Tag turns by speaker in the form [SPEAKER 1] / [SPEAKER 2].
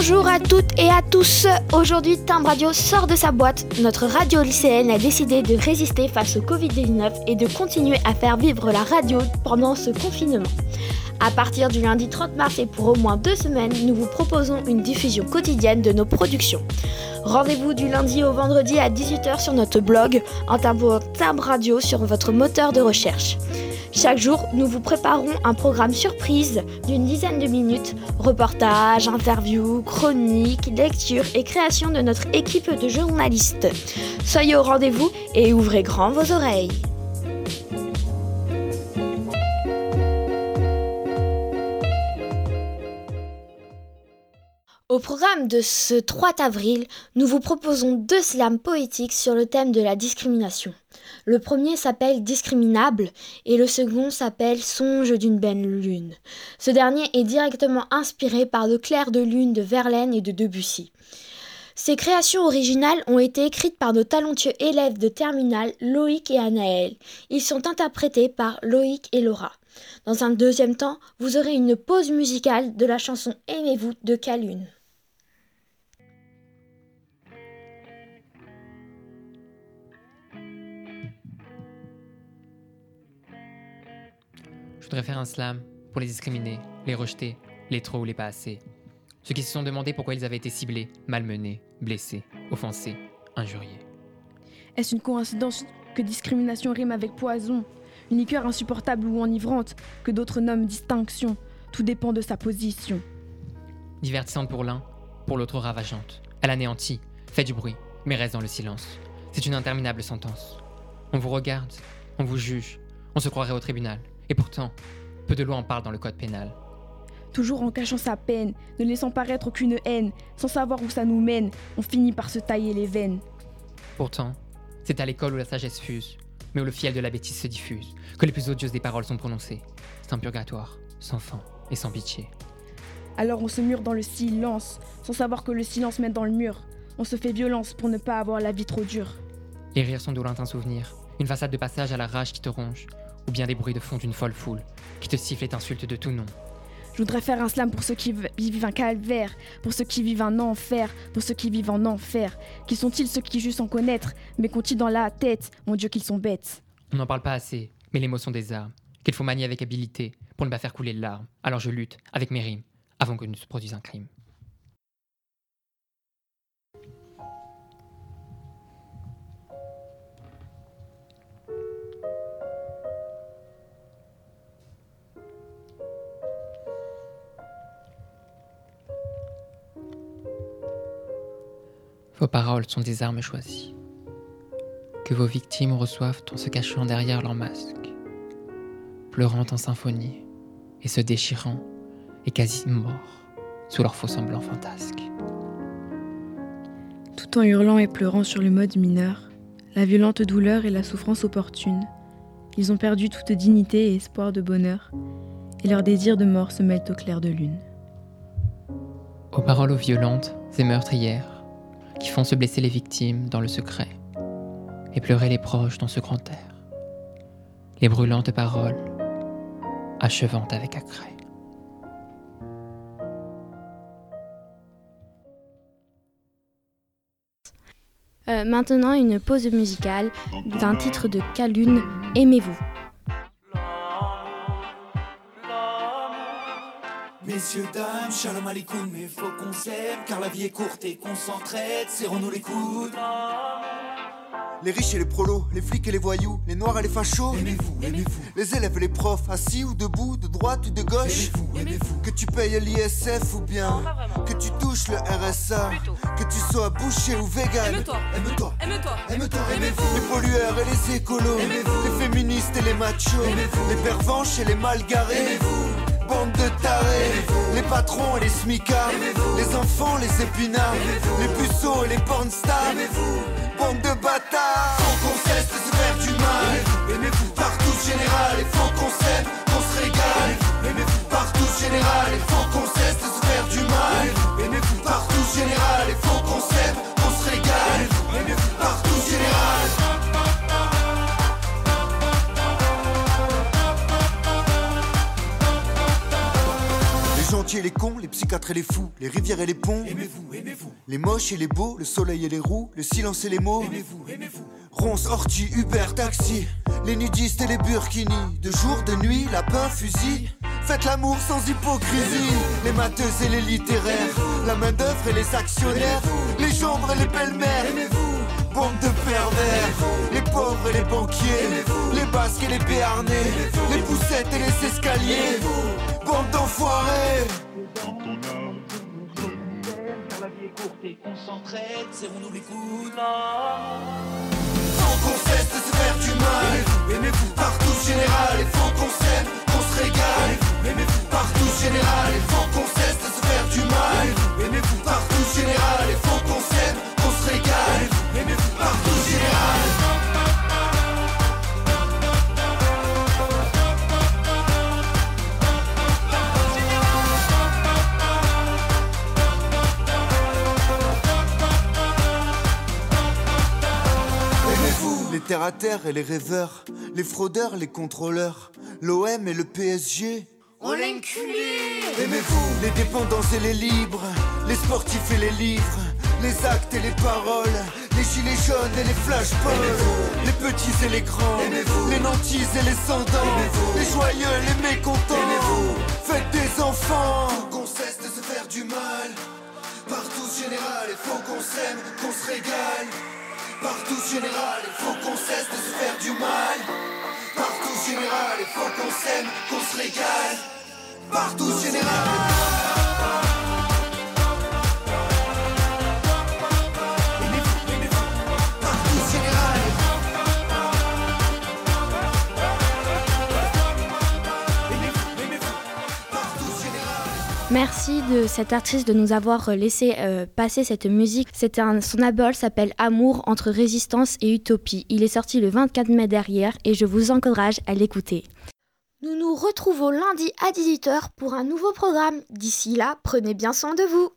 [SPEAKER 1] Bonjour à toutes et à tous. Aujourd'hui, Timbre Radio sort de sa boîte. Notre radio lycéenne a décidé de résister face au Covid-19 et de continuer à faire vivre la radio pendant ce confinement. À partir du lundi 30 mars et pour au moins deux semaines, nous vous proposons une diffusion quotidienne de nos productions. Rendez-vous du lundi au vendredi à 18h sur notre blog en tapant Timbre Radio sur votre moteur de recherche. Chaque jour, nous vous préparons un programme surprise d'une dizaine de minutes, reportages, interviews, chroniques, lectures et création de notre équipe de journalistes. Soyez au rendez-vous et ouvrez grand vos oreilles. Au programme de ce 3 avril, nous vous proposons deux slams poétiques sur le thème de la discrimination. Le premier s'appelle Discriminable et le second s'appelle Songe d'une belle lune. Ce dernier est directement inspiré par le clair de lune de Verlaine et de Debussy. Ces créations originales ont été écrites par nos talentueux élèves de terminale Loïc et Anaël. Ils sont interprétés par Loïc et Laura. Dans un deuxième temps, vous aurez une pause musicale de la chanson Aimez-vous de Calune.
[SPEAKER 2] Voudrais faire un slam pour les discriminer, les rejeter, les trop ou les pas assez. Ceux qui se sont demandé pourquoi ils avaient été ciblés, malmenés, blessés, offensés, injuriés.
[SPEAKER 3] Est-ce une coïncidence que discrimination rime avec poison Une liqueur insupportable ou enivrante que d'autres nomment distinction? Tout dépend de sa position.
[SPEAKER 2] Divertissante pour l'un, pour l'autre ravageante. Elle anéantit, fait du bruit, mais reste dans le silence. C'est une interminable sentence. On vous regarde, on vous juge, on se croirait au tribunal. Et pourtant, peu de lois en parlent dans le code pénal.
[SPEAKER 3] Toujours en cachant sa peine, ne laissant paraître aucune haine, sans savoir où ça nous mène, on finit par se tailler les veines.
[SPEAKER 2] Pourtant, c'est à l'école où la sagesse fuse, mais où le fiel de la bêtise se diffuse, que les plus odieuses des paroles sont prononcées. C'est un purgatoire, sans fin et sans pitié.
[SPEAKER 3] Alors on se mure dans le silence, sans savoir que le silence mène dans le mur. On se fait violence pour ne pas avoir la vie trop dure.
[SPEAKER 2] Les rires sont de lointains souvenirs, une façade de passage à la rage qui te ronge, ou bien des bruits de fond d'une folle foule, qui te siffle et t'insulte de tout nom.
[SPEAKER 3] Je voudrais faire un slam pour ceux qui vivent un calvaire, pour ceux qui vivent un enfer, pour ceux qui vivent en enfer. Qui sont-ils ceux qui juste en connaître, mais qu'ont-ils dans la tête? Mon Dieu, qu'ils sont bêtes.
[SPEAKER 2] On n'en parle pas assez, mais les mots sont des armes, qu'il faut manier avec habileté pour ne pas faire couler de larmes. Alors je lutte avec mes rimes, avant que ne se produise un crime. Vos paroles sont des armes choisies, que vos victimes reçoivent en se cachant derrière leur masque, pleurant en symphonie et se déchirant et quasi morts sous leur faux semblant fantasque.
[SPEAKER 3] Tout en hurlant et pleurant sur le mode mineur, la violente douleur et la souffrance opportune, ils ont perdu toute dignité et espoir de bonheur, et leur désir de mort se mêlent au clair de lune.
[SPEAKER 2] Aux paroles violentes et meurtrières, qui font se blesser les victimes dans le secret et pleurer les proches dans ce grand air. Les brûlantes paroles achevant avec accret.
[SPEAKER 1] Euh, maintenant, une pause musicale d'un titre de Calune, Aimez-vous.
[SPEAKER 4] Messieurs, dames, shalom alaikum, mais faut qu'on s'aime, car la vie est courte et qu'on s'entraide, serrons-nous les coudes.
[SPEAKER 5] Les riches et les prolos, les flics et les voyous, les noirs et les fachos.
[SPEAKER 4] Aimez-vous, aimez-vous,
[SPEAKER 5] Les élèves et les profs, assis ou debout, de droite ou de gauche.
[SPEAKER 4] aimez-vous, aimez-vous.
[SPEAKER 5] Que tu payes l'ISF ou bien que tu touches le RSA. Que tu sois boucher ou vegan.
[SPEAKER 4] Aime-toi,
[SPEAKER 5] aime-toi,
[SPEAKER 4] aime-toi,
[SPEAKER 5] aime-toi.
[SPEAKER 4] aimez-vous.
[SPEAKER 5] Les pollueurs et les écolos.
[SPEAKER 4] Aimez-vous.
[SPEAKER 5] Les féministes et les machos.
[SPEAKER 4] Aimez-vous.
[SPEAKER 5] Les pervenches et les mal garés.
[SPEAKER 4] Aimez-vous.
[SPEAKER 5] Bande de tarés. Les patrons et les smicards. Les enfants, les épinards. Les puceaux et les pornstars. Bande de bâtards. Faut qu'on cesse de se faire du mal. Partout général, et les cons, les psychiatres et les fous, les rivières et les ponts.
[SPEAKER 4] Aimez-vous, aimez-vous,
[SPEAKER 5] Les moches et les beaux, le soleil et les roues, le silence et les mots.
[SPEAKER 4] aimez-vous, aimez-vous.
[SPEAKER 5] Ronce, ortie, Uber, taxi, les nudistes et les burkinis. De jour, de nuit, lapin, fusil. Faites l'amour sans hypocrisie. Les matheuses et les littéraires, la main d'œuvre et les actionnaires, les chambres et les belles-mères. Bande de pervers, les pauvres et les banquiers, les basques et les béarnais, les poussettes. Bande d'enfoirés.
[SPEAKER 4] Car la vie est courte et qu'on s'entraide, serrons-nous les coudes.
[SPEAKER 5] Faut qu'on cesse de se faire du mal. Aimez-vous partout général. Il faut qu'on s'aime, terre à terre et les rêveurs, les fraudeurs, les contrôleurs, l'OM et le PSG. On l'inculé Aimez-vous les dépendants et les libres, les sportifs et les livres, les actes et les paroles, les gilets jaunes et les flashballs, les petits et les grands, les nantis et les sans-dents, les joyeux et les mécontents. Faites des enfants, qu'on cesse de se faire du mal. Partout général, il faut qu'on s'aime, qu'on se régale. Partout général, il faut qu'on cesse de se faire du mal. Partout général, il faut qu'on s'aime, qu'on se régale. Partout général.
[SPEAKER 1] Merci de cette artiste de nous avoir laissé euh, passer cette musique. Un, son album s'appelle Amour entre résistance et utopie. Il est sorti le 24 mai derrière et je vous encourage à l'écouter. Nous nous retrouvons lundi à 18h pour un nouveau programme. D'ici là, prenez bien soin de vous.